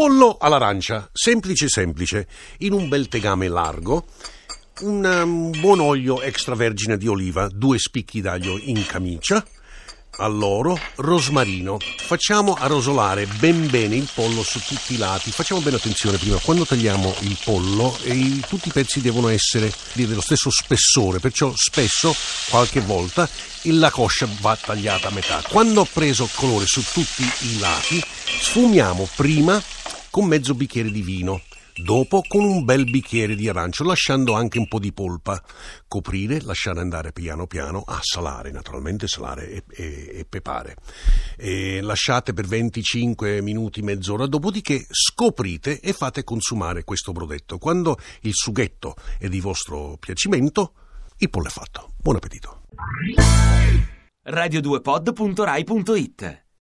Pollo all'arancia, semplice semplice, in un bel tegame largo, un um, buon olio extravergine di oliva, due spicchi d'aglio in camicia, alloro rosmarino. Facciamo arrosolare ben bene il pollo su tutti i lati. Facciamo bene attenzione prima, quando tagliamo il pollo i, tutti i pezzi devono essere dello stesso spessore, perciò spesso, qualche volta, la coscia va tagliata a metà. Quando ho preso colore su tutti i lati, sfumiamo prima con mezzo bicchiere di vino dopo con un bel bicchiere di arancio, lasciando anche un po' di polpa. Coprire, lasciare andare piano piano a salare, naturalmente salare e, e, e pepare. E lasciate per 25 minuti, mezz'ora, dopodiché scoprite e fate consumare questo brodetto. Quando il sughetto è di vostro piacimento, il pollo è fatto. Buon appetito. radio2pod.rai.it